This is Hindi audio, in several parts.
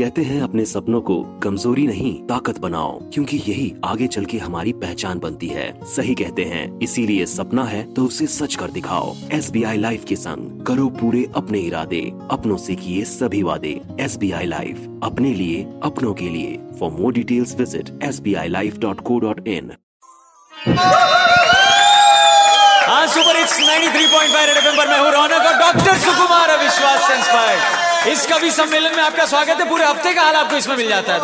कहते हैं अपने सपनों को कमज़ोरी नहीं, ताकत बनाओ, क्योंकि यही आगे चल के हमारी पहचान बनती है। सही कहते हैं, इसीलिए सपना है तो उसे सच कर दिखाओ। एस बी आई लाइफ के संग करो पूरे अपने इरादे, अपनों से किए सभी वादे। एस बी आई लाइफ, अपने लिए, अपनों के लिए। For more details visit S B I life dot co dot in super hits 93.5 red FM पर मैं हूँ रौनक और डॉक्टर सुकुमार विश्वास से इंस्पायर्ड इस कवि सम्मेलन में आपका स्वागत है। पूरे हफ़्ते का हाल आपको इसमें मिल जाता है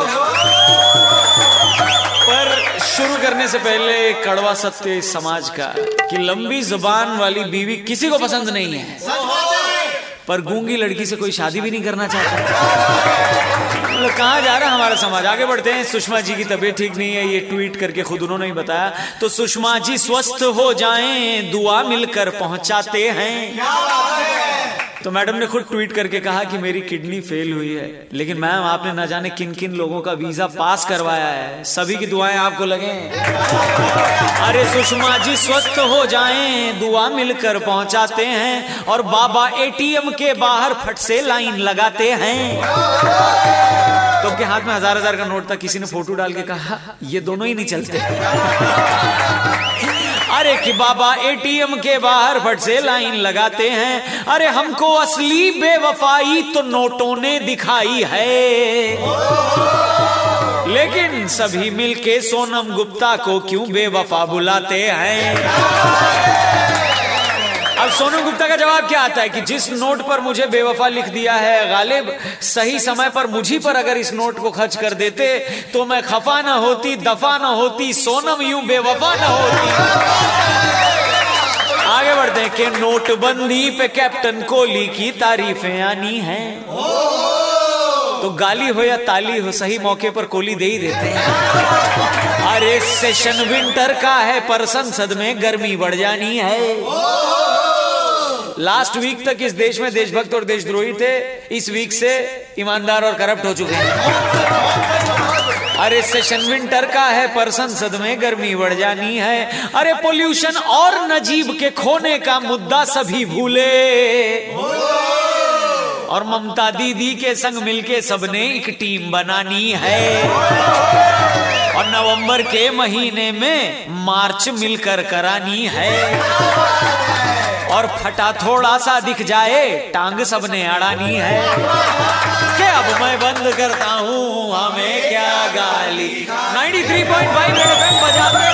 पर शुरू करने से पहले कड़वा सत्य समाज का कि लंबी ज़ुबान वाली बीवी किसी को पसंद नहीं है। पर गूँगी लड़की से कोई शादी भी नहीं करना चाहता। मतलब कहाँ जा रहा है हमारा समाज? आगे बढ़ते हैं। सुषमा जी की तबीयत ठीक नहीं है, ये ट्वीट करके खुद उन्होंने ही बताया। तो सुषमा जी, स्वस्थ हो जाएँ, दुआ मिलकर पहुंचाते हैं। तो मैडम ने खुद ट्वीट करके कहा कि मेरी किडनी फेल हुई है। लेकिन मैम, आपने ना जाने किन किन लोगों का वीज़ा पास करवाया है। सभी की दुआएँ आपको लगे। अरे सुषमा जी, स्वस्थ हो जाएँ, दुआ मिलकर पहुंचाते हैं और बाबा एटीएम के बाहर फट से लाइन लगाते हैं। तो उनके हाथ में हज़ार हज़ार का नोट था, किसी ने फ़ोटो डाल के कहा, ये दोनों ही नहीं चलते। कि बाबा एटीएम के बाहर फट से लाइन लगाते हैं। अरे हमको असली बेवफाई तो नोटों ने दिखाई है। लेकिन सभी मिलके सोनम गुप्ता को क्यों बेवफा बुलाते हैं? सोनम गुप्ता का जवाब क्या आता है कि जिस नोट पर मुझे बेवफा लिख दिया है गालिब, सही समय पर मुझी पर अगर इस नोट को खर्च कर देते तो मैं खफा ना होती, दफ़ा ना होती, सोनम यूँ बेवफा ना होती। आगे बढ़ते हैं कि नोटबंदी पे कैप्टन कोहली की तारीफें आनी है। तो गाली हो या ताली हो, सही मौके पर कोहली दे ही देते हैं। अरे सेशन विंटर का है, पर संसद में गर्मी बढ़ जानी है। लास्ट वीक तक इस देश में देशभक्त और देशद्रोही थे, इस वीक से ईमानदार और करप्ट हो चुके हैं। अरे सेशन विंटर का है पर संसद में गर्मी बढ़ जानी है। अरे पोल्यूशन और नजीब के खोने का मुद्दा सभी भूले। और ममता दीदी के संग मिलके सबने एक टीम बनानी है। नवंबर के महीने में मार्च मिलकर करानी है। और फटा थोड़ा सा दिख जाए, टांग सबने अड़ानी है। कि अब मैं बंद करता हूँ? हमें क्या गाली? 93.5 पॉइंट फाइव बजाते